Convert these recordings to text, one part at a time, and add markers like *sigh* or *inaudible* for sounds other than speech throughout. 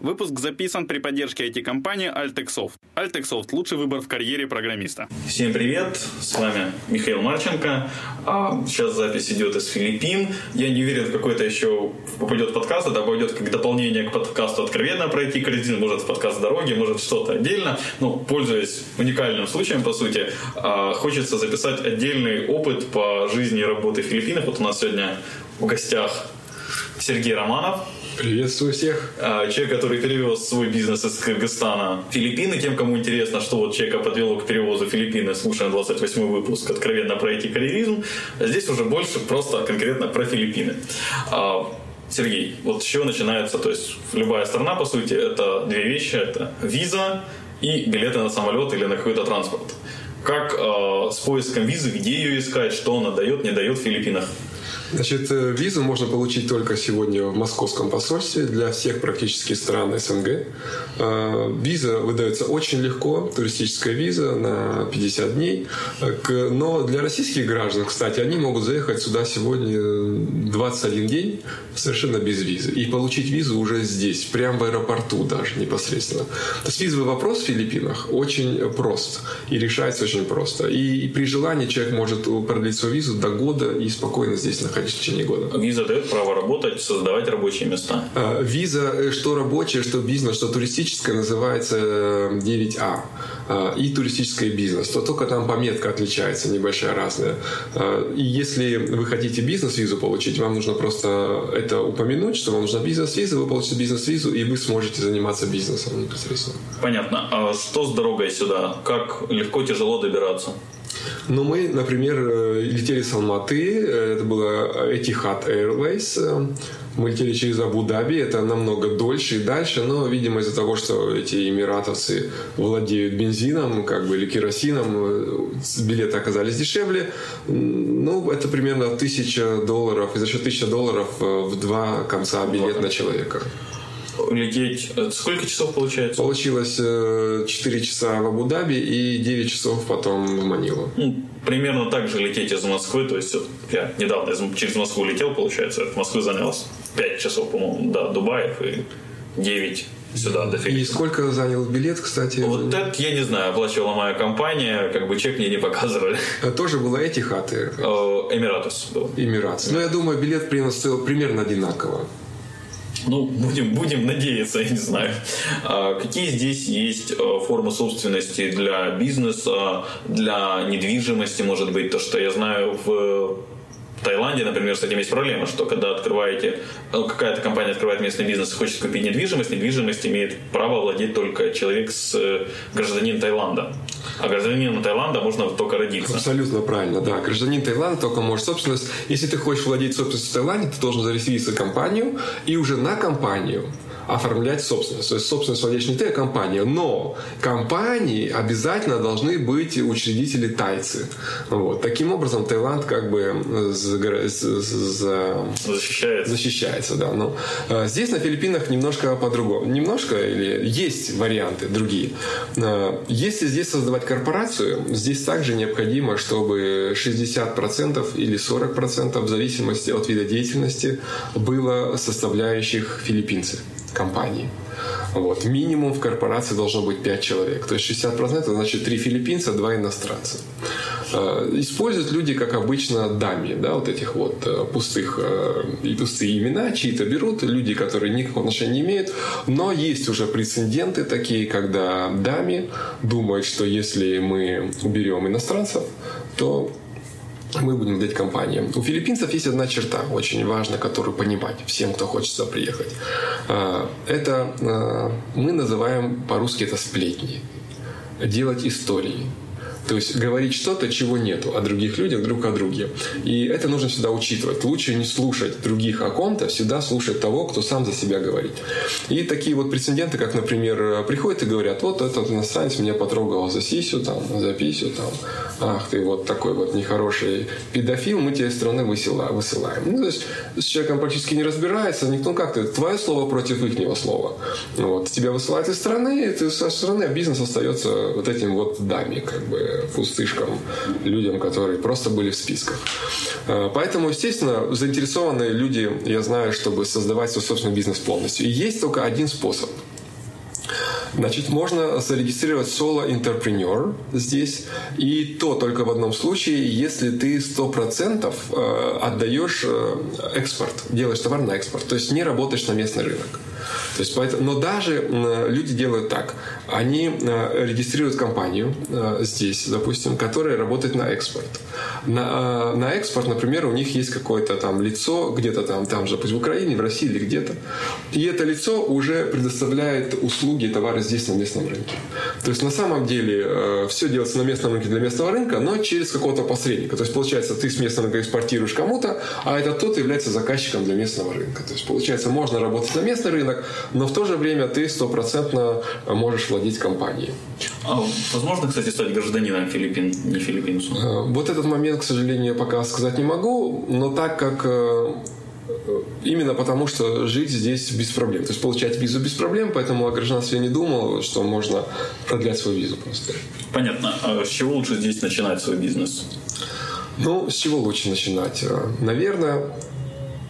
Выпуск записан при поддержке IT-компании Altexoft. Altexoft – лучший выбор в карьере программиста. Всем привет, с вами Михаил Марченко. А, сейчас запись идет из Филиппин. Я не уверен, какой это еще попадет подкаст. Это пойдет как дополнение к подкасту «Откровенно пройти кредит». Может, в подкаст «Дороги», может, что-то отдельно. Но, пользуясь уникальным случаем, по сути, а, хочется записать отдельный опыт по жизни и работе в Филиппинах. Вот у нас сегодня в гостях Сергей Романов, Приветствую всех. А, человек, который перевез свой бизнес из Кыргызстана в Филиппины. Тем, кому интересно, что вот человека подвело к перевозу Филиппины, слушаем 28 выпуск «Откровенно про IT-карьеризм». Здесь уже больше просто конкретно про Филиппины. А, Сергей, вот с чего начинается? То есть любая страна, по сути, это две вещи. Это виза и билеты на самолет или на какой-то транспорт. Как э, с поиском визы, где ее искать, что она дает, не дает в Филиппинах? Значит, э, визу можно получить только сегодня в московском посольстве для всех практически стран СНГ. Э, виза выдается очень легко, туристическая виза на 50 дней. Но для российских граждан, кстати, они могут заехать сюда сегодня 21 день совершенно без визы и получить визу уже здесь, прямо в аэропорту даже непосредственно. То есть визовый вопрос в Филиппинах очень прост и решается очень просто. И при желании человек может продлить свою визу до года и спокойно здесь находиться находиться в течение года. Виза дает право работать, создавать рабочие места. А, виза, э, что рабочая, что бизнес, что туристическая, называется 9А. Э, а, и туристический бизнес. То только там пометка отличается, небольшая разная. А, и если вы хотите бизнес-визу получить, вам нужно просто это упомянуть, что вам нужна бизнес-виза, вы получите бизнес-визу, и вы сможете заниматься бизнесом непосредственно. Понятно. А что с дорогой сюда? Как легко, тяжело добираться? Ну, мы, например, э, летели с Алматы, это было Etihad Airways, мы летели через Абу-Даби, это намного дольше и дальше, но, видимо, из-за того, что эти эмиратовцы владеют бензином, как бы, или керосином, э, билеты оказались дешевле. Ну, это примерно тысяча долларов, и за счет тысячи долларов э, в два конца билет на человека лететь. Э, сколько часов получается? Получилось 4 э, часа в Абу-Даби и 9 часов потом в Манилу. Ну, примерно так же лететь из Москвы. То есть я недавно через Москву летел, получается. От Москвы занялось 5 часов, по-моему, до Дубаев и 9 сюда до Филиппинов. И сколько занял билет, кстати? Вот это я не знаю, оплачивала моя компания, как бы чек мне не показывали. А тоже было эти хаты? Эмиратус был. Эмиратус. Ну, я думаю, билет стоил примерно одинаково. Ну, будем, будем надеяться, я не знаю. А какие здесь есть э, формы собственности для бизнеса, для недвижимости, может быть, то, что я знаю в Таиланде, например, с этим есть проблема, что когда открываете, ну, какая-то компания открывает местный бизнес и хочет купить недвижимость, недвижимость имеет право владеть только человек с э, гражданин Таиланда. А гражданину Таиланда можно только родиться. Абсолютно правильно, да. Гражданин Таиланда только может собственность. Если ты хочешь владеть собственностью в Таиланде, ты должен зарегистрироваться компанию и уже на компанию оформлять собственность. То есть собственность владеешь не ты, а компания. Но компании обязательно должны быть учредители тайцы. Вот. Таким образом, Таиланд как бы защищается. защищается да. Но, э, здесь на Филиппинах немножко по-другому. Немножко или есть варианты другие. Э, если здесь создавать корпорацию, здесь также необходимо, чтобы 60% или 40% в зависимости от вида деятельности было составляющих филиппинцы компании. Вот. Минимум в корпорации должно быть 5 человек. То есть 60% значит 3 филиппинца, 2 иностранца. Э, используют люди, как обычно, дами, да, вот этих вот э, пустых э, пустые имена, чьи-то берут, люди, которые никакого отношения не имеют. Но есть уже прецеденты такие, когда дами думают, что если мы уберем иностранцев, то мы будем дать компаниям. У филиппинцев есть одна черта, очень важная, которую понимать всем, кто хочет сюда приехать. А, это а, мы называем по-русски это сплетни. Делать истории. То есть говорить что-то, чего нету о других людях друг о друге. И это нужно всегда учитывать. Лучше не слушать других о ком-то, всегда слушать того, кто сам за себя говорит. И такие вот прецеденты, как, например, приходят и говорят, вот этот иностранец меня потрогал за сисю, там, за писю, там, ах, ты вот такой вот нехороший педофил, мы тебя из страны высылаем. высылаем. Ну, то есть с человеком практически не разбирается, никто ну, как ты, твое слово против ихнего слова. Вот. Тебя высылают из страны, и ты со стороны, а бизнес остается вот этим вот даме, как бы, пустышкам, людям, которые просто были в списках. Э, поэтому, естественно, заинтересованные люди, я знаю, чтобы создавать свой собственный бизнес полностью. И есть только один способ – Значит, можно зарегистрировать соло-интерпренер здесь, и то только в одном случае, если ты 100% э, отдаешь э, экспорт, делаешь товар на экспорт, то есть не работаешь на местный рынок. То есть, но даже люди делают так. Они э, регистрируют компанию здесь, допустим, которая работает на экспорт. На, на экспорт, например, у них есть какое-то там лицо, где-то там, там же, пусть в Украине, в России или где-то. И это лицо уже предоставляет услуги, товары здесь на местном рынке. То есть на самом деле э, все делается на местном рынке для местного рынка, но через какого-то посредника. То есть получается, ты с местного рынка экспортируешь кому-то, а этот тот является заказчиком для местного рынка. То есть получается, можно работать на местный рынок, но в то же время ты стопроцентно можешь владеть компанией. А возможно, кстати, стать гражданином Филиппин, не филиппинцу? Э, вот этот момент, к сожалению, пока сказать не могу, но так как э, Именно потому, что жить здесь без проблем. То есть получать визу без проблем, поэтому о гражданстве не думал, что можно продлять свою визу просто. Понятно. А с чего лучше здесь начинать свой бизнес? Ну, с чего лучше начинать? Наверное,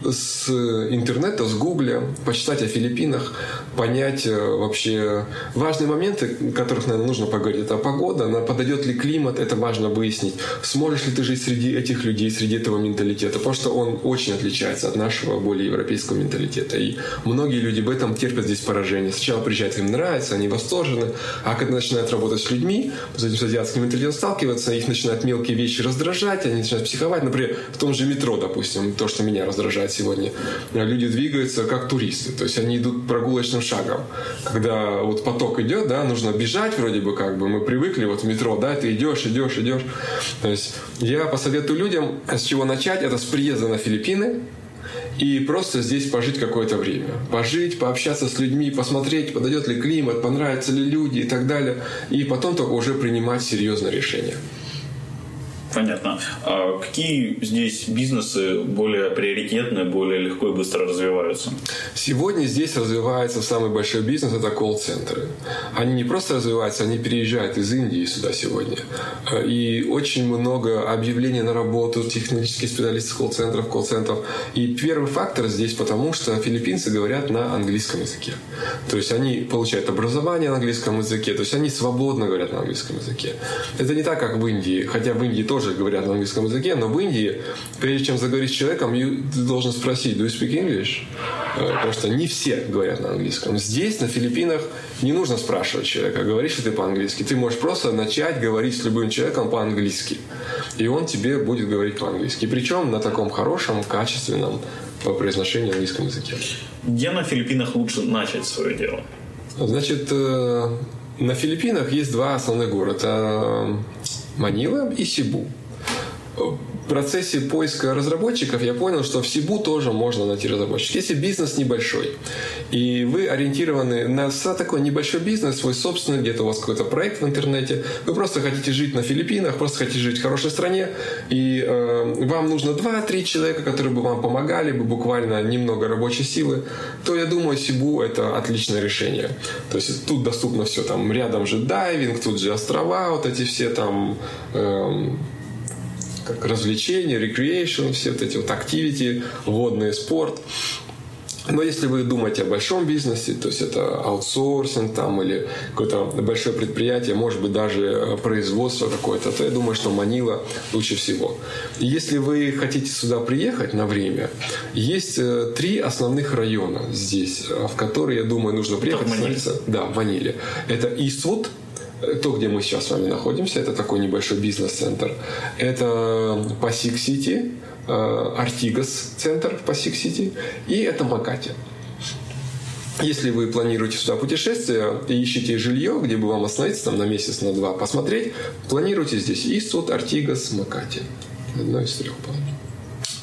с интернета, с гугля, почитать о Филиппинах, понять э, вообще важные моменты, о которых, наверное, нужно поговорить. Это погода, она подойдет ли климат, это важно выяснить. Сможешь ли ты жить среди этих людей, среди этого менталитета, потому что он очень отличается от нашего более европейского менталитета. И многие люди в этом терпят здесь поражение. Сначала приезжают, им нравится, они восторжены, а когда начинают работать с людьми, с этим с азиатским менталитетом сталкиваться, их начинают мелкие вещи раздражать, они начинают психовать. Например, в том же метро, допустим, то, что меня раздражает сегодня. Люди двигаются как туристы, то есть они идут прогулочным шагом. Когда вот поток идет, да, нужно бежать вроде бы как бы, мы привыкли вот в метро, да, ты идешь, идешь, идешь. То есть я посоветую людям, с чего начать, это с приезда на Филиппины, и просто здесь пожить какое-то время. Пожить, пообщаться с людьми, посмотреть, подойдет ли климат, понравятся ли люди и так далее. И потом только уже принимать серьезное решение. Понятно. А какие здесь бизнесы более приоритетные, более легко и быстро развиваются? Сегодня здесь развивается самый большой бизнес – это колл-центры. Они не просто развиваются, они переезжают из Индии сюда сегодня. И очень много объявлений на работу технических специалистов колл-центров, колл-центров. И первый фактор здесь потому, что филиппинцы говорят на английском языке. То есть они получают образование на английском языке, то есть они свободно говорят на английском языке. Это не так, как в Индии, хотя в Индии тоже тоже говорят на английском языке, но в Индии, прежде чем заговорить с человеком, ты должен спросить, do you speak English? Э, потому что не все говорят на английском. Здесь, на Филиппинах, не нужно спрашивать человека, говоришь ли ты по-английски. Ты можешь просто начать говорить с любым человеком по-английски. И он тебе будет говорить по-английски. Причем на таком хорошем, качественном по произношению английском языке. Где на Филиппинах лучше начать свое дело? Значит, э, на Филиппинах есть два основных города. Манила и Сибу процессе поиска разработчиков я понял, что в Сибу тоже можно найти разработчиков. Если бизнес небольшой, и вы ориентированы на такой небольшой бизнес, свой собственный, где-то у вас какой-то проект в интернете, вы просто хотите жить на Филиппинах, просто хотите жить в хорошей стране, и э, вам нужно 2-3 человека, которые бы вам помогали, бы буквально немного рабочей силы, то я думаю, Сибу это отличное решение. То есть тут доступно все, там рядом же дайвинг, тут же острова, вот эти все там э, как развлечения, recreation, все вот эти вот activity, водный спорт. Но если вы думаете о большом бизнесе, то есть это аутсорсинг там или какое-то большое предприятие, может быть даже э, производство какое-то, то я думаю, что Манила лучше всего. Если вы хотите сюда приехать на время, есть э, три основных района здесь, э, в которые, я думаю, нужно приехать. Да, в Маниле. Это Иствуд, то, где мы сейчас с вами находимся, это такой небольшой бизнес-центр. Это Пасиг-Сити, Ортигас-центр в Пасиг-Сити, и это Макати. Если вы планируете сюда путешествие и ищете жилье, где бы вам остановиться там на месяц, на два, посмотреть, планируйте здесь Иствуд, Артигас, Макати. Одно из трех планов.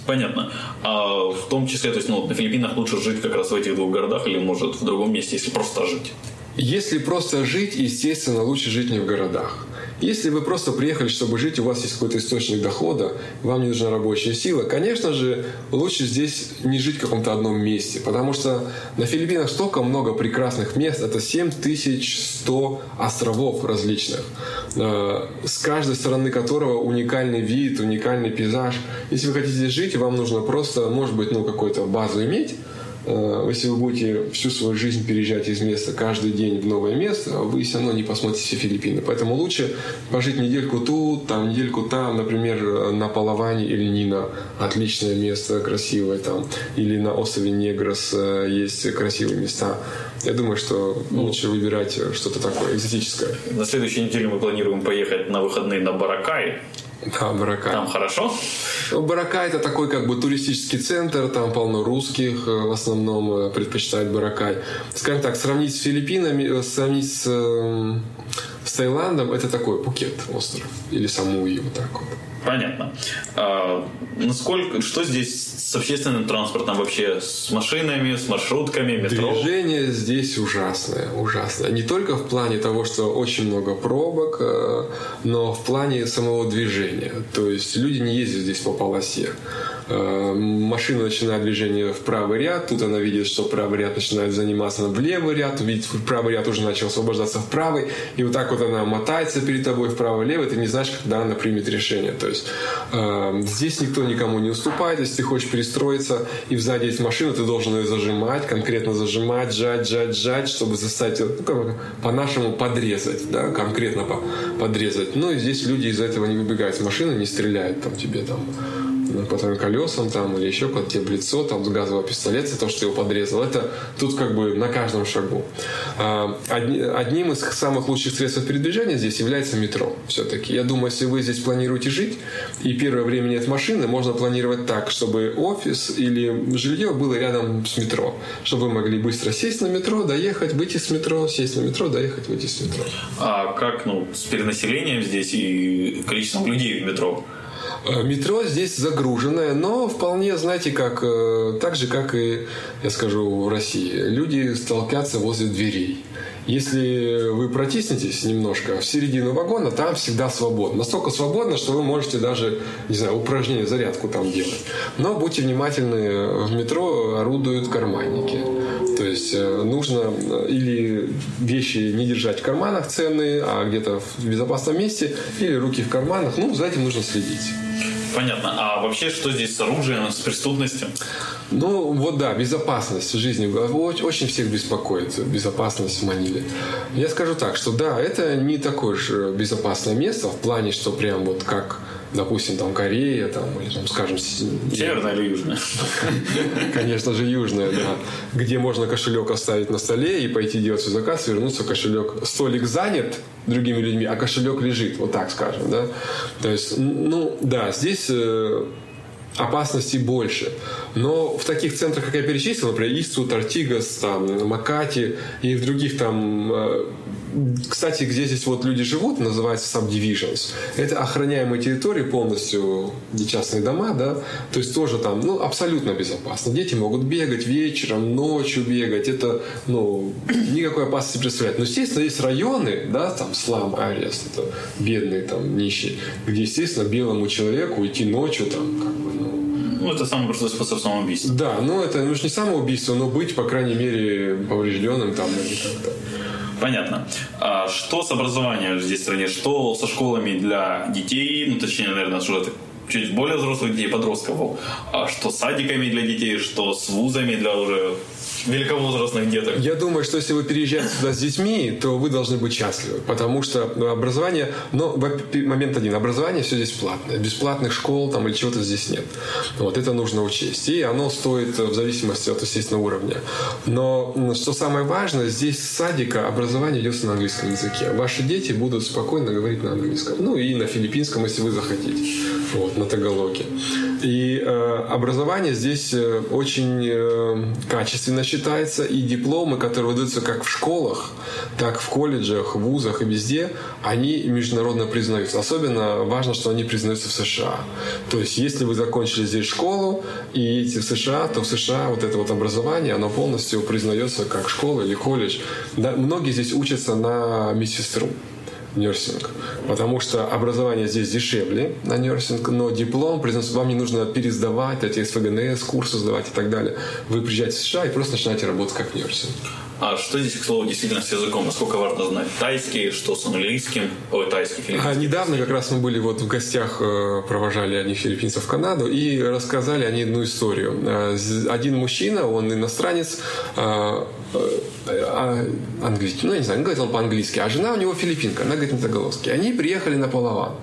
Понятно. А в том числе, то есть, ну, на Филиппинах лучше жить как раз в этих двух городах или, может, в другом месте, если просто жить? Если просто жить, естественно, лучше жить не в городах. Если вы просто приехали, чтобы жить, у вас есть какой-то источник дохода, вам не нужна рабочая сила, конечно же, лучше здесь не жить в каком-то одном месте, потому что на Филиппинах столько много прекрасных мест, это 7100 островов различных, э, с каждой стороны которого уникальный вид, уникальный пейзаж. Если вы хотите здесь жить, вам нужно просто, может быть, ну, какую-то базу иметь, если вы будете всю свою жизнь переезжать из места каждый день в новое место, вы все равно не посмотрите все Филиппины. Поэтому лучше пожить недельку тут, там недельку там, например, на Палаване или Нина. Отличное место, красивое там. Или на острове Негрос э, есть красивые места. Я думаю, что лучше выбирать что-то такое экзотическое. На следующей неделе мы планируем поехать на выходные на Баракай. Да, Баракай. Там хорошо? Ну, Баракай это такой как бы туристический центр, там полно русских, э, в основном э, предпочитают Баракай. Скажем так, сравнить с Филиппинами, э, сравнить с, с Таиландом, это такой Пукет остров. Или Самуи, вот так вот. Понятно. А, насколько, что здесь с общественным транспортом вообще? С машинами, с маршрутками, метро? Движение здесь ужасное, ужасное. Не только в плане того, что очень много пробок, но в плане самого движения. То есть люди не ездят здесь по полосе. Э, машина начинает движение в правый ряд, тут она видит, что правый ряд начинает заниматься в левый ряд, видит, правый ряд уже начал освобождаться в правый, и вот так вот она мотается перед тобой вправо-лево, ты не знаешь, когда она примет решение. То есть э, здесь никто никому не уступает, если ты хочешь перестроиться, и сзади есть машина, ты должен ее зажимать, конкретно зажимать, сжать, сжать, сжать, чтобы заставить ну, как по-нашему подрезать, да, конкретно по подрезать. Ну и здесь люди из-за этого не выбегают с машины, не стреляют там тебе там по твоим колесам там, или еще куда-то тебе в лицо, там, с газового пистолета, то, что ты его подрезал. Это тут как бы на каждом шагу. А, одним из самых лучших средств передвижения здесь является метро все-таки. Я думаю, если вы здесь планируете жить, и первое время нет машины, можно планировать так, чтобы офис или жилье было рядом с метро, чтобы вы могли быстро сесть на метро, доехать, выйти с метро, сесть на метро, доехать, выйти с метро. А как ну, с перенаселением здесь и количеством людей в метро? Э, метро здесь загруженное, но вполне, знаете, как, э, так же, как и, я скажу, в России. Люди столпятся возле дверей. Если вы протиснетесь немножко в середину вагона, там всегда свободно. Настолько свободно, что вы можете даже, не знаю, упражнение, зарядку там делать. Но будьте внимательны, в метро орудуют карманники. То есть э, нужно или вещи не держать в карманах ценные, а где-то в безопасном месте, или руки в карманах. Ну, за этим нужно следить. Понятно. А вообще, что здесь с оружием, с преступностью? Ну, вот да, безопасность в жизни очень всех беспокоит, безопасность в Маниле. Я скажу так, что да, это не такое же безопасное место в плане, что прям вот как допустим, там Корея, там, или, там, скажем... Северная или южная? *laughs* Конечно же, южная, да. Где можно кошелек оставить на столе и пойти делать свой заказ, вернуться, кошелек... Столик занят другими людьми, а кошелек лежит, вот так скажем, да. То есть, ну, да, здесь э, опасностей больше. Но в таких центрах, как я перечислил, например, Исту, Тартигас, там, Макати и в других там э, кстати, где здесь вот люди живут, называется subdivisions. Это охраняемые территории полностью, где частные дома, да, то есть тоже там, ну, абсолютно безопасно. Дети могут бегать вечером, ночью бегать, это, ну, никакой опасности представляет. Но, естественно, есть районы, да, там, слам, арест, это бедные, там, нищие, где, естественно, белому человеку идти ночью, там, как ну, это самый простой способ самоубийства. Да, ну это ну, не самоубийство, но быть, по крайней мере, поврежденным там или как-то. Понятно. А что с образованием здесь в стране? Что со школами для детей? Ну, точнее, наверное, уже чуть более взрослых детей, подростков. А что с садиками для детей? Что с вузами для уже великовозрастных деток. Я думаю, что если вы переезжаете сюда с детьми, то вы должны быть счастливы, потому что ну, образование, но момент один, образование все здесь платное, бесплатных школ там или чего-то здесь нет. Вот это нужно учесть, и оно стоит в зависимости от, естественно, уровня. Но что самое важное, здесь с садика образование идется на английском языке. Ваши дети будут спокойно говорить на английском, ну и на филиппинском, если вы захотите, вот, на тагалоге. И э, образование здесь э, очень э, качественно считается, и дипломы, которые выдаются как в школах, так в колледжах, вузах и везде, они международно признаются. Особенно важно, что они признаются в США. То есть, если вы закончили здесь школу и едете в США, то в США вот это вот образование, оно полностью признается как школа или колледж. Да, многие здесь учатся на медсестру нерсинг. Потому что образование здесь дешевле на нерсинг, но диплом, вам не нужно пересдавать, эти СФГНС, курсы сдавать и так далее. Вы приезжаете в США и просто начинаете работать как нерсинг. А что здесь, к слову, действительно с языком? Насколько важно знать тайский, что с английским? Ой, тайский, филиппинский. А недавно как раз мы были вот в гостях, э, провожали одних филиппинцев в Канаду и рассказали они одну историю. Э, один мужчина, он иностранец, э, английский, ну, я не знаю, говорит он по-английски, а жена у него филиппинка, она говорит на тагаловски. Они приехали на Палаван.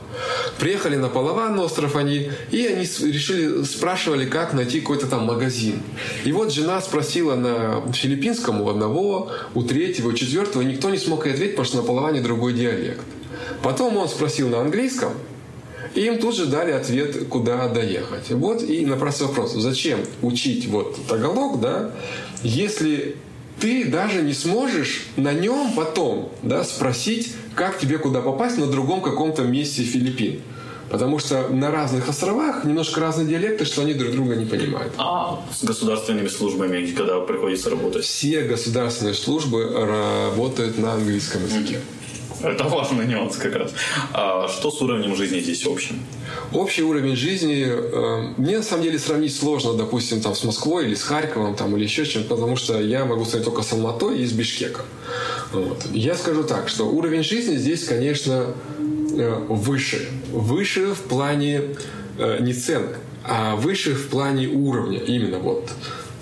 Приехали на Палаван, остров они, и они решили, спрашивали, как найти какой-то там магазин. И вот жена спросила на филиппинском у одного, у третьего, у четвертого, никто не смог ей ответить, потому что на Палаване другой диалект. Потом он спросил на английском, и им тут же дали ответ, куда доехать. Вот и на простой вопрос. Зачем учить вот тагалог, да, если ты даже не сможешь на нем потом да, спросить, как тебе куда попасть на другом каком-то месте Филиппин. Потому что на разных островах немножко разные диалекты, что они друг друга не понимают. А с государственными службами, когда приходится работать? Все государственные службы работают на английском языке. *laughs* Это важный нюанс как раз. А что с уровнем жизни здесь общим? Общий уровень жизни э, мне на самом деле сравнить сложно, допустим, там с Москвой или с Харьковом там, или еще чем-то, потому что я могу сказать только с Алматой и с Бишкека. Вот. Я скажу так, что уровень жизни здесь, конечно, э, выше. Выше в плане э, не цен, а выше в плане уровня. Именно вот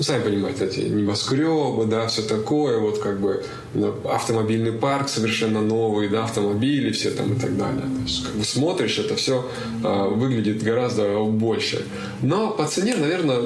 сами понимаете, эти небоскребы, да, все такое, вот как бы ну, автомобильный парк совершенно новый, да, автомобили все там и так далее. То есть, как бы смотришь, это все э, выглядит гораздо больше. Но по цене, наверное,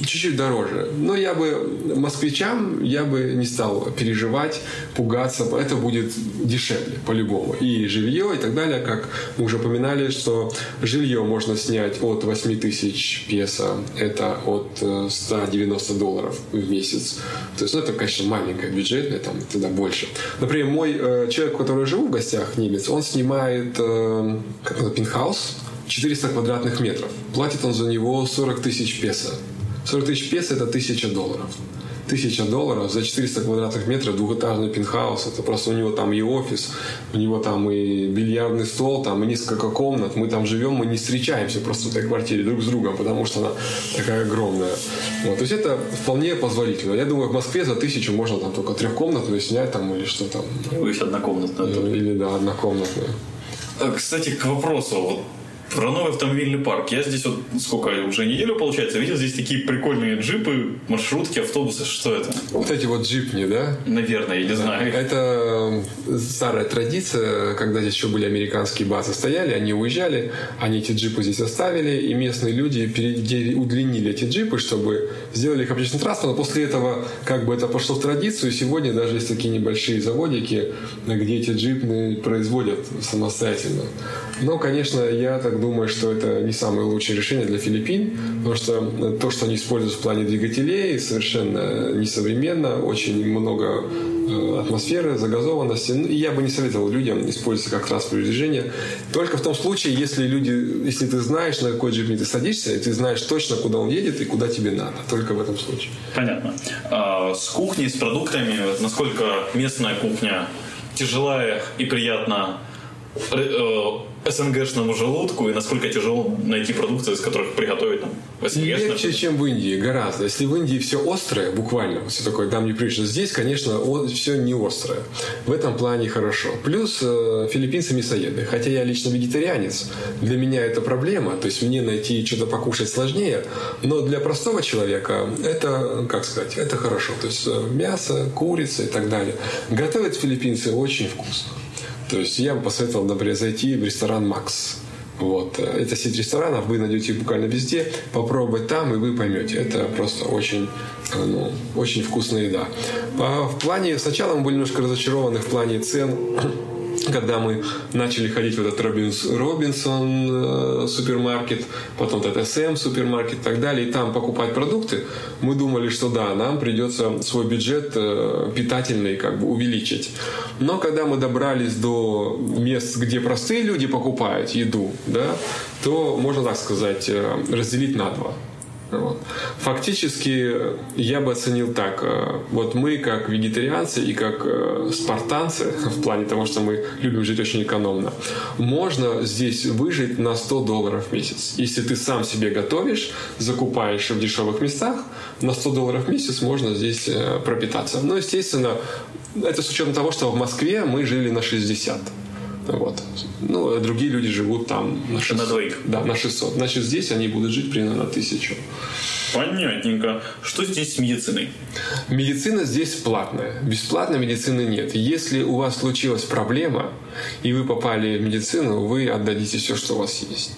чуть-чуть дороже. Но я бы москвичам я бы не стал переживать, пугаться. Это будет дешевле по-любому. И жилье и так далее, как мы уже упоминали, что жилье можно снять от 8 тысяч песо, это от 190 э, долларов в месяц. То есть, ну, это, конечно, маленькое бюджетное, там тогда больше. Например, мой э, человек, я живу в гостях, немец, он снимает э, как это, пентхаус, 400 квадратных метров. Платит он за него 40 тысяч песо. 40 тысяч песо – это тысяча долларов. Тысяча долларов за 400 квадратных метров двухэтажный пентхаус. Это просто у него там и офис, у него там и бильярдный стол, там и несколько комнат. Мы там живем, мы не встречаемся просто в этой квартире друг с другом, потому что она такая огромная. Вот. То есть это вполне позволительно. Я думаю, в Москве за тысячу можно там только трехкомнатную снять там или что там. Вы еще однокомнатную. Или да, однокомнатную. А, кстати, к вопросу. Вот про новый автомобильный парк. Я здесь вот сколько, уже неделю получается, видел здесь такие прикольные джипы, маршрутки, автобусы. Что это? Вот эти вот джипни, да? Наверное, я не знаю. Это старая традиция, когда здесь еще были американские базы стояли, они уезжали, они эти джипы здесь оставили, и местные люди удлинили эти джипы, чтобы сделали их общественным транспортом. После этого как бы это пошло в традицию. Сегодня даже есть такие небольшие заводики, где эти джипы производят самостоятельно. Но, конечно, я так думаю, что это не самое лучшее решение для Филиппин, потому что то, что они используют в плане двигателей, совершенно несовременно, очень много э, атмосферы, загазованности. Ну, и я бы не советовал людям использовать как транспортное движение. Только в том случае, если люди, если ты знаешь, на какой джип ты садишься, и ты знаешь точно, куда он едет и куда тебе надо. Только в этом случае. Понятно. А, с кухней, с продуктами, насколько местная кухня тяжелая и приятна э, СНГшному желудку и насколько тяжело найти продукты, из которых приготовить там? Легче, чем в Индии, гораздо. Если в Индии все острое, буквально, все такое, там не непривычно. Здесь, конечно, все не острое. В этом плане хорошо. Плюс э, филиппинцы мясоеды. Хотя я лично вегетарианец, для меня это проблема. То есть мне найти что-то покушать сложнее. Но для простого человека это, как сказать, это хорошо. То есть э, мясо, курица и так далее. Готовят филиппинцы очень вкусно. То есть я бы посоветовал, например, зайти в ресторан «Макс». Вот. Это сеть ресторанов, вы найдете их буквально везде, попробовать там, и вы поймете. Это просто очень, ну, очень вкусная еда. А в плане, сначала мы были немножко разочарованы в плане цен когда мы начали ходить в этот Робинс, Робинсон э, супермаркет, потом этот СМ супермаркет и так далее, и там покупать продукты, мы думали, что да, нам придется свой бюджет э, питательный как бы увеличить. Но когда мы добрались до мест, где простые люди покупают еду, да, то можно так сказать, э, разделить на два. Вот. Фактически я бы оценил так. э, Вот мы, как вегетарианцы и как э, спартанцы, *laughs* в плане того, что мы любим жить очень экономно, можно здесь выжить на 100 долларов в месяц. Если ты сам себе готовишь, закупаешь в дешевых местах, на 100 долларов в месяц можно здесь э, пропитаться. Но, естественно, это с учетом того, что в Москве мы жили на 60. Вот. Ну, а другие люди живут там на 600. На двоих. Да, на 600. Значит, здесь они будут жить примерно на 1000. Понятненько. Что здесь с медициной? Медицина здесь платная. Бесплатной медицины нет. Если у вас случилась проблема, и вы попали в медицину, вы отдадите все, что у вас есть.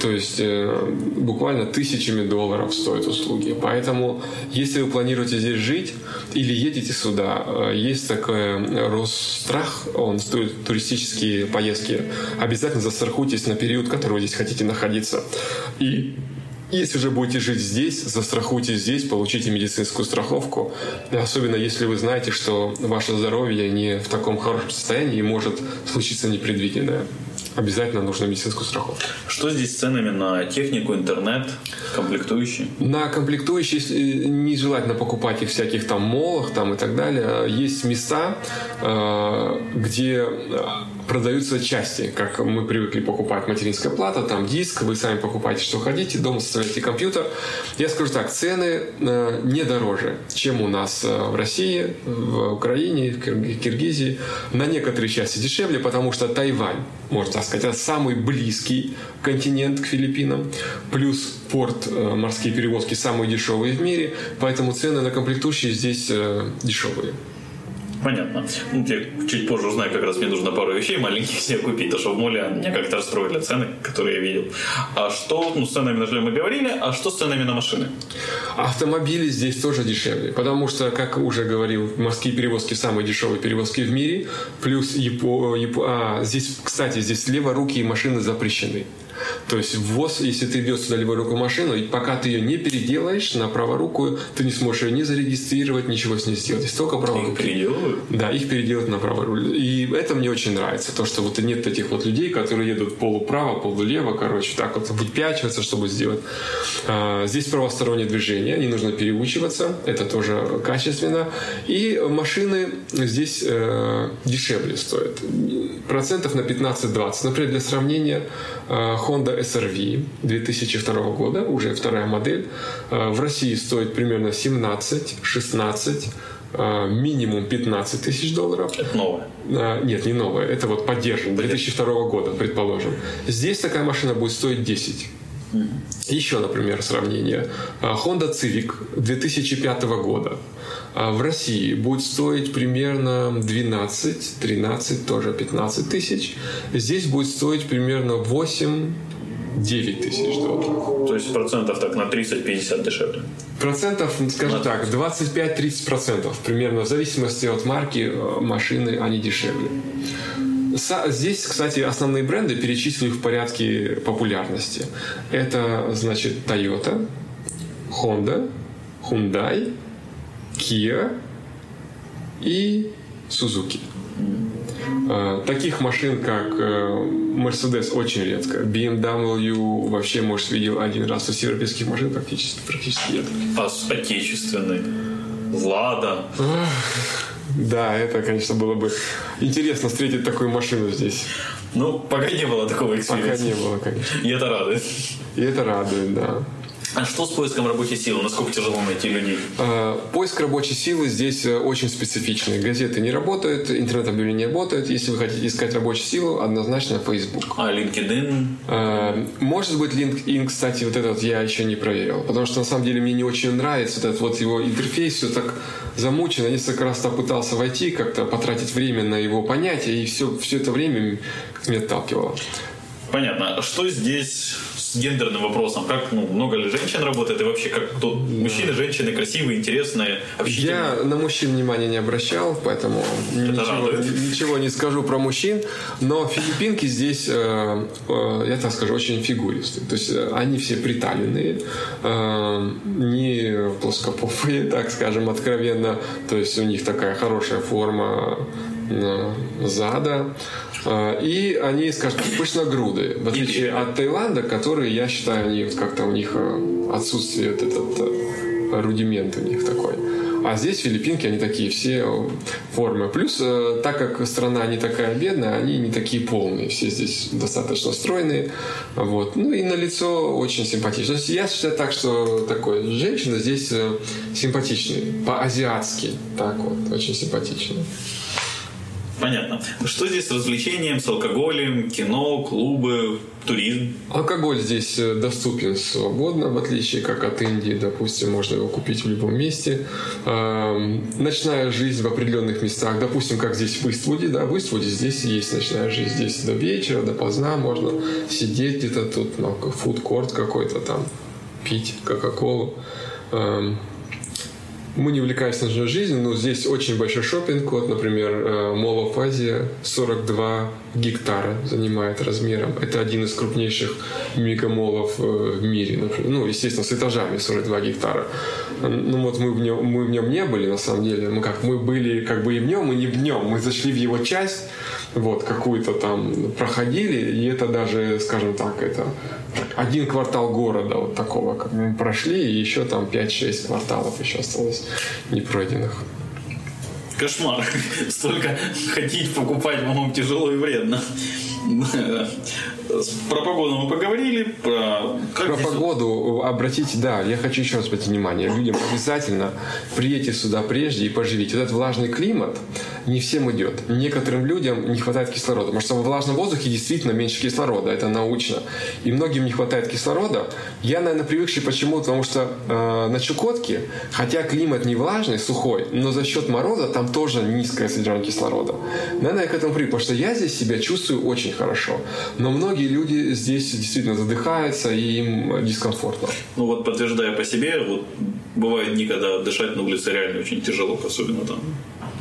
То есть э, буквально тысячами долларов стоят услуги. Поэтому, если вы планируете здесь жить или едете сюда, э, есть такой э, Росстрах, он стоит туристические поездки. Обязательно застрахуйтесь на период, который вы здесь хотите находиться. И если же будете жить здесь, застрахуйтесь здесь, получите медицинскую страховку. Особенно если вы знаете, что ваше здоровье не в таком хорошем состоянии и может случиться непредвиденное. Обязательно нужно медицинскую страховку. Что здесь с ценами на технику, интернет, комплектующие? На комплектующие э, нежелательно покупать их всяких там молах там и так далее. Есть места, э, где э, продаются части, как мы привыкли покупать материнская плата, там диск, вы сами покупаете, что хотите, дома составляете компьютер. Я скажу так, цены не дороже, чем у нас в России, в Украине, в Киргизии. На некоторые части дешевле, потому что Тайвань, можно так сказать, это самый близкий континент к Филиппинам, плюс порт, морские перевозки самые дешевые в мире, поэтому цены на комплектующие здесь дешевые. Понятно. Ну, я чуть позже узнаю, как раз мне нужно пару вещей маленьких себе купить, потому что в моле меня как-то расстроили цены, которые я видел. А что, ну, с ценами на жилье мы говорили, а что с ценами на машины? Автомобили здесь тоже дешевле, потому что, как уже говорил, морские перевозки самые дешевые перевозки в мире, плюс Япо... Япо... А, здесь, кстати, здесь леворукие машины запрещены. То есть ввоз, если ты вез сюда леворукую машину, и пока ты ее не переделаешь на праворукую, ты не сможешь ее не зарегистрировать, ничего с ней сделать. Есть только праворукие. Их переделывают? Да, их переделают на праворуль. И это мне очень нравится. То, что вот нет таких вот людей, которые едут полуправо, полулево, короче, так вот выпячиваться, чтобы сделать. А, здесь правостороннее движение, не нужно переучиваться, это тоже качественно. И машины здесь э, дешевле стоят. Процентов на 15-20. Например, для сравнения, Honda SRV 2002 года, уже вторая модель, в России стоит примерно 17-16 минимум 15 тысяч долларов. Это новое? Нет, не новое. Это вот поддержан 2002 года, предположим. Здесь такая машина будет стоить 10. Еще, например, сравнение. Honda Civic 2005 года в России будет стоить примерно 12-13, тоже 15 тысяч. Здесь будет стоить примерно 8 9 тысяч долларов. То есть процентов так на 30-50 дешевле? Процентов, скажем так, 25-30 процентов. Примерно в зависимости от марки машины они дешевле. Здесь, кстати, основные бренды перечислю в порядке популярности. Это, значит, Toyota, Honda, Hyundai, Kia и Suzuki. Таких машин, как Mercedes, очень редко. BMW вообще, может, видел один раз. Из европейских машин практически, практически нет. А отечественный? Лада? Да, это, конечно, было бы интересно встретить такую машину здесь. Ну, пока не было такого эксперимента. Пока не было, конечно. И это радует. И это радует, да. А что с поиском рабочей силы? Насколько тяжело найти людей? Поиск рабочей силы здесь очень специфичный. Газеты не работают, интернет-объявления не работают. Если вы хотите искать рабочую силу, однозначно Facebook. А LinkedIn? Может быть, LinkedIn, кстати, вот этот я еще не проверил. Потому что, на самом деле, мне не очень нравится вот этот вот его интерфейс. Все так замучено. Несколько раз пытался войти, как-то потратить время на его понятие. И все, все это время меня отталкивало. Понятно. Что здесь с гендерным вопросом? Как ну, много ли женщин работает? И вообще, как кто, мужчины, женщины красивые, интересные, Я на мужчин внимания не обращал, поэтому ничего, ничего не скажу про мужчин. Но филиппинки здесь, э, э, я так скажу, очень фигуристые. То есть они все приталенные, э, не плоскопопые, *laughs* так скажем, откровенно. То есть у них такая хорошая форма э, зада. Э, и они, скажем так, пышногрудые. В отличие от Таиланда, которые, я считаю, они вот как-то у них э, отсутствие вот этот рудимент у них такой. А здесь филиппинки, они такие все формы. Плюс, так как страна не такая бедная, они не такие полные. Все здесь достаточно стройные. Вот. Ну и на лицо очень симпатично. То есть я считаю так, что такой женщина здесь симпатичная. По-азиатски. Так вот, очень симпатичная. Понятно. Что здесь с развлечением, с алкоголем, кино, клубы, туризм? Алкоголь здесь э, доступен свободно, в отличие как от Индии, допустим, можно его купить в любом месте. Эм, ночная жизнь в определенных местах, допустим, как здесь в Иствуде, да, в Иствуде здесь есть ночная жизнь, здесь до вечера, до поздна можно сидеть где-то тут, ну, фудкорт какой-то там, пить кока-колу. Мы не увлекаемся ночной жизнью, но здесь очень большой шопинг. Вот, например, Mall of Asia 42 гектара занимает размером. Это один из крупнейших мегамолов э, в мире. Ну, естественно, с этажами 42 гектара. Ну вот мы в нем, мы в нем не были, на самом деле. Мы как, мы были как бы и в нем, и не в нем. Мы зашли в его часть, вот, какую-то там проходили, и это даже, скажем так, это один квартал города вот такого, как мы прошли, и еще там 5-6 кварталов еще осталось непройденных. Кошмар. *laughs* Столько ходить, покупать, по-моему, тяжело и вредно. *laughs* Про погоду мы поговорили, про... Как про здесь... погоду обратите, да, я хочу еще раз обратить внимание. Людям обязательно приедьте сюда прежде и поживите. Вот этот влажный климат не всем идет. Некоторым людям не хватает кислорода, потому что во влажном воздухе действительно меньше кислорода, это научно. И многим не хватает кислорода. Я, наверное, привыкший почему? Потому что э, на Чукотке, хотя климат не влажный, сухой, но за счет мороза там тоже низкое содержание кислорода. Наверное, я к этому привык, потому что я здесь себя чувствую очень хорошо. Но многие люди здесь действительно задыхаются, и им дискомфортно. Ну вот подтверждая по себе, вот бывают дни, когда дышать на улице реально очень тяжело, особенно там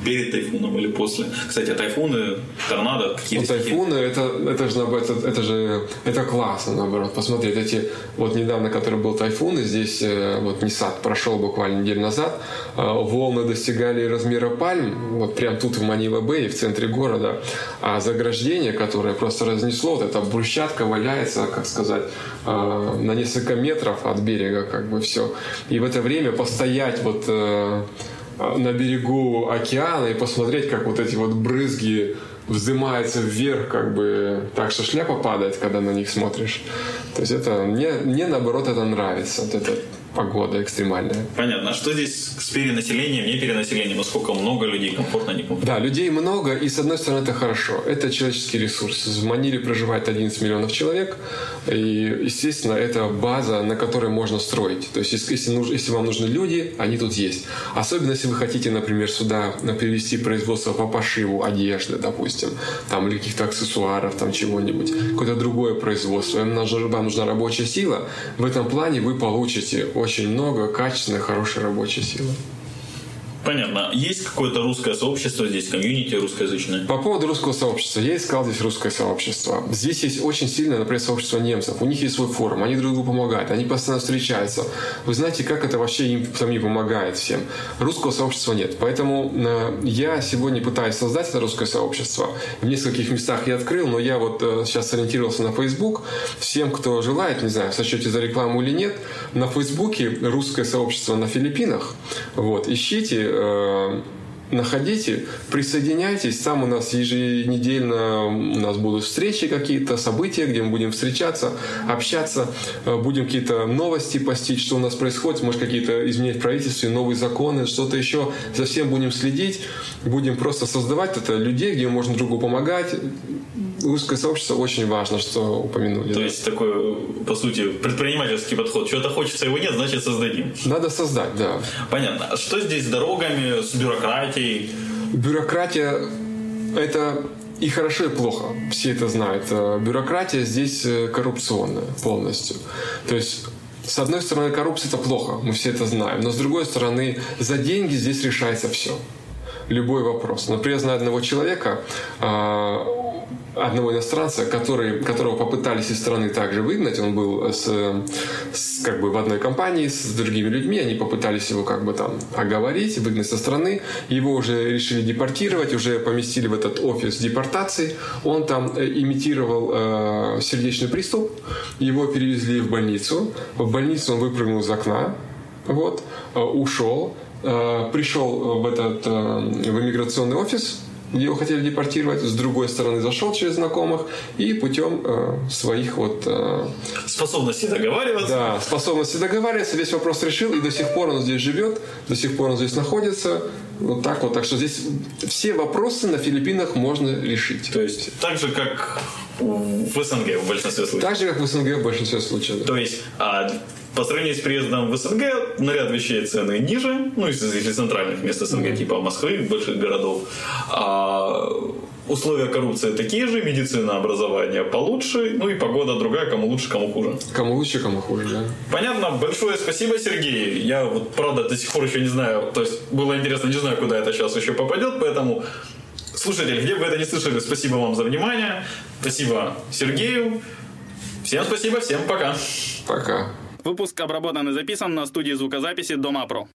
перед тайфуном или после. Кстати, тайфуны, торнадо, какие-то... Ну, тайфуны, это, это же, это, это же, это классно, наоборот. Посмотреть, эти, вот недавно, который был тайфун, и здесь э, вот Нисат прошел буквально неделю назад, э, волны достигали размера пальм, вот прям тут в Манила-Бэй, в центре города, а заграждение, которое просто разнесло, вот эта брусчатка валяется, как сказать, э, на несколько метров от берега, как бы все. И в это время постоять вот а, на берегу океана и посмотреть, как вот эти вот брызги вздымаются вверх, как бы так, что шляпа падает, когда на них смотришь. То есть это мне, мне наоборот это нравится. Вот это погода экстремальная. Понятно. А что здесь с перенаселением, не перенаселением? Насколько много людей, комфортно, некомфортно? Да, людей много, и с одной стороны это хорошо. Это человеческий ресурс. В Маниле проживает 11 миллионов человек, и, естественно, это база, на которой можно строить. То есть, если, если вам нужны люди, они тут есть. Особенно, если вы хотите, например, сюда перевести производство по пошиву одежды, допустим, там, или каких-то аксессуаров, там, чего-нибудь, какое-то другое производство. Вам нужна рабочая сила. В этом плане вы получите очень много качественной, хорошей рабочей силы. Понятно. Есть какое-то русское сообщество здесь, комьюнити русскоязычное? По поводу русского сообщества. Я искал здесь русское сообщество. Здесь есть очень сильное, например, сообщество немцев. У них есть свой форум, они друг другу помогают, они постоянно встречаются. Вы знаете, как это вообще им самим помогает всем? Русского сообщества нет. Поэтому э, я сегодня пытаюсь создать это русское сообщество. В нескольких местах я открыл, но я вот э, сейчас ориентировался на Facebook. Всем, кто желает, не знаю, сочете за рекламу или нет, на Фейсбуке русское сообщество на Филиппинах. Вот, ищите Э, находите, присоединяйтесь. Там у нас еженедельно у нас будут встречи какие-то, события, где мы будем встречаться, общаться, э, будем какие-то новости постить, что у нас происходит, может какие-то изменять в правительстве, новые законы, что-то еще. За всем будем следить, будем просто создавать это людей, где можно другу помогать, русское сообщество очень важно, что упомянули. То есть такой, по сути, предпринимательский подход. Чего-то хочется, его нет, значит создадим. Надо создать, да. Понятно. А что здесь с дорогами, с бюрократией? Бюрократия – это и хорошо, и плохо. Все это знают. Э, бюрократия здесь э, коррупционная полностью. То есть с одной стороны, коррупция это плохо, мы все это знаем, но с другой стороны, за деньги здесь решается все. Любой вопрос. Например, знаю одного человека, а, одного иностранца, который, которого попытались из страны также выгнать. Он был с, с, как бы в одной компании с другими людьми. Они попытались его как бы там оговорить, выгнать со страны. Его уже решили депортировать, уже поместили в этот офис депортации. Он там э, имитировал э, сердечный приступ. Его перевезли в больницу. В больницу он выпрыгнул из окна. Вот, э, ушел, пришел в этот э, в иммиграционный офис, где его хотели депортировать, с другой стороны зашел через знакомых и путем э, своих вот... Э, способностей договариваться. Да, способности договариваться, весь вопрос решил, и до сих пор он здесь живет, до сих пор он здесь находится. Вот так вот. Так что здесь все вопросы на Филиппинах можно решить. То есть так же, как в СНГ в большинстве случаев. Так же, как в СНГ в большинстве случаев. То есть а, по сравнению с приездом в СНГ на ряд вещей цены ниже, ну, если, если центральных мест СНГ, типа Москвы, больших городов. А условия коррупции такие же, медицина, образование получше, ну и погода другая, кому лучше, кому хуже. Кому лучше, кому хуже, да. Понятно. Большое спасибо, Сергей. Я вот, правда, до сих пор еще не знаю, то есть было интересно, не знаю, куда это сейчас еще попадет, поэтому слушатели, где бы это не слышали, спасибо вам за внимание. Спасибо Сергею. Всем спасибо, всем пока. Пока. Выпуск обработан и записан на студии звукозаписи Дома Про.